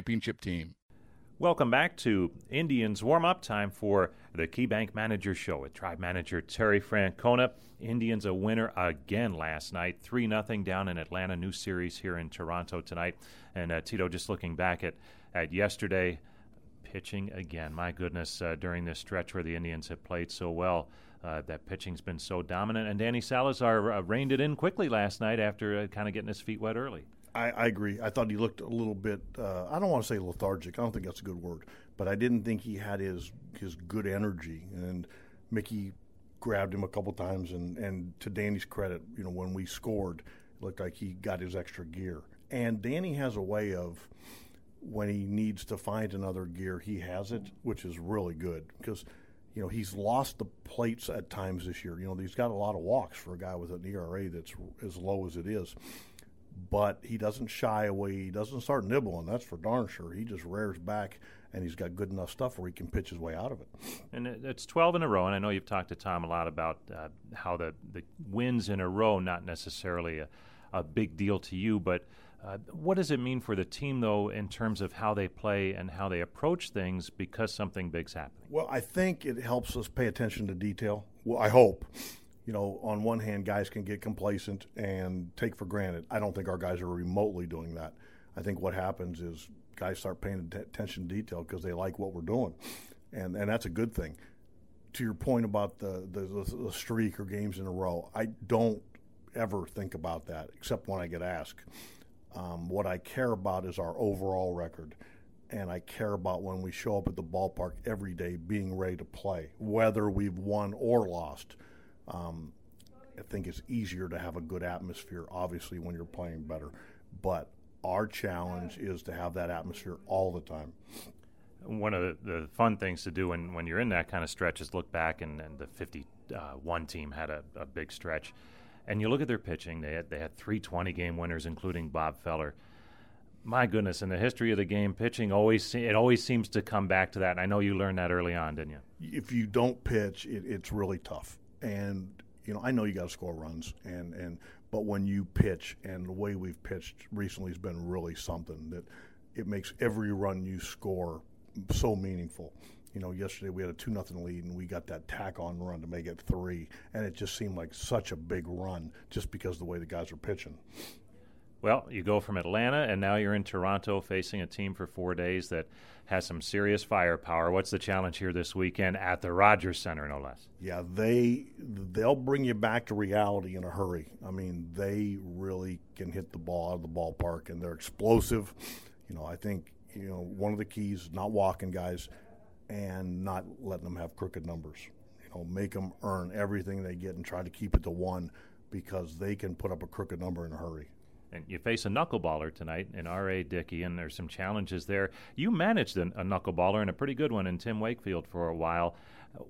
championship team. Welcome back to Indians warm up time for the KeyBank Manager Show with Tribe Manager Terry Francona. Indians a winner again last night, 3 0 down in Atlanta. New series here in Toronto tonight. And uh, Tito, just looking back at, at yesterday, pitching again. My goodness, uh, during this stretch where the Indians have played so well. Uh, that pitching's been so dominant, and Danny Salazar uh, reined it in quickly last night after uh, kind of getting his feet wet early. I, I, agree. I thought he looked a little bit. Uh, I don't want to say lethargic. I don't think that's a good word, but I didn't think he had his his good energy. And Mickey grabbed him a couple times, and and to Danny's credit, you know, when we scored, it looked like he got his extra gear. And Danny has a way of when he needs to find another gear, he has it, which is really good because you know, he's lost the plates at times this year. You know, he's got a lot of walks for a guy with an ERA that's as low as it is. But he doesn't shy away. He doesn't start nibbling. That's for darn sure. He just rears back, and he's got good enough stuff where he can pitch his way out of it. And it's 12 in a row. And I know you've talked to Tom a lot about uh, how the, the wins in a row not necessarily a, a big deal to you, but – uh, what does it mean for the team, though, in terms of how they play and how they approach things because something big's happening? Well, I think it helps us pay attention to detail. Well, I hope. You know, on one hand, guys can get complacent and take for granted. I don't think our guys are remotely doing that. I think what happens is guys start paying attention to detail because they like what we're doing, and and that's a good thing. To your point about the, the the streak or games in a row, I don't ever think about that except when I get asked. Um, what I care about is our overall record. And I care about when we show up at the ballpark every day being ready to play, whether we've won or lost. Um, I think it's easier to have a good atmosphere, obviously, when you're playing better. But our challenge is to have that atmosphere all the time. One of the, the fun things to do when, when you're in that kind of stretch is look back, and, and the 51 team had a, a big stretch and you look at their pitching, they had, they had three 20 game winners, including Bob Feller. My goodness, in the history of the game, pitching always it always seems to come back to that. And I know you learned that early on, didn't you? If you don't pitch, it, it's really tough. And you know, I know you got to score runs, and and but when you pitch, and the way we've pitched recently has been really something that it makes every run you score so meaningful you know, yesterday we had a two nothing lead and we got that tack on run to make it three, and it just seemed like such a big run just because of the way the guys were pitching. Well, you go from Atlanta and now you're in Toronto facing a team for four days that has some serious firepower. What's the challenge here this weekend at the Rogers Center, no less? Yeah, they they'll bring you back to reality in a hurry. I mean, they really can hit the ball out of the ballpark and they're explosive. You know, I think you know one of the keys is not walking guys and not letting them have crooked numbers. You know, make them earn everything they get and try to keep it to one because they can put up a crooked number in a hurry. And you face a knuckleballer tonight in R.A. Dickey, and there's some challenges there. You managed a, a knuckleballer and a pretty good one in Tim Wakefield for a while.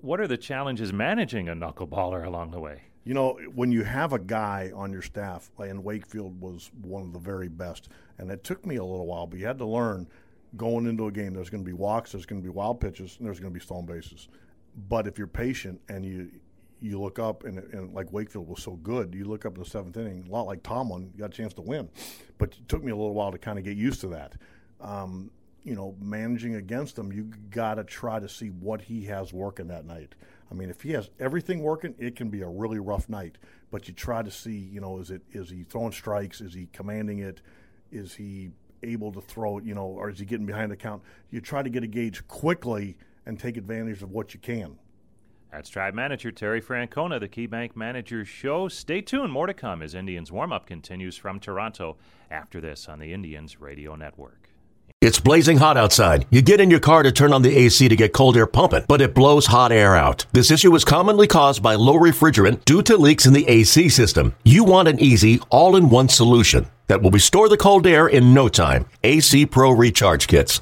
What are the challenges managing a knuckleballer along the way? You know, when you have a guy on your staff, and Wakefield was one of the very best, and it took me a little while, but you had to learn – going into a game, there's going to be walks, there's going to be wild pitches, and there's going to be stolen bases. But if you're patient and you you look up and, and like Wakefield was so good, you look up in the seventh inning, a lot like Tomlin, you got a chance to win. But it took me a little while to kind of get used to that. Um, you know, managing against him, you got to try to see what he has working that night. I mean, if he has everything working, it can be a really rough night. but you try to see, you know, is it is he throwing strikes? Is he commanding it? Is he able to throw it? You know, or is he getting behind the count? You try to get a gauge quickly and take advantage of what you can. That's Tribe Manager Terry Francona, the KeyBank Manager Show. Stay tuned. More to come as Indians warm up continues from Toronto after this on the Indians Radio Network. It's blazing hot outside. You get in your car to turn on the AC to get cold air pumping, but it blows hot air out. This issue is commonly caused by low refrigerant due to leaks in the AC system. You want an easy, all in one solution that will restore the cold air in no time. AC Pro Recharge Kits.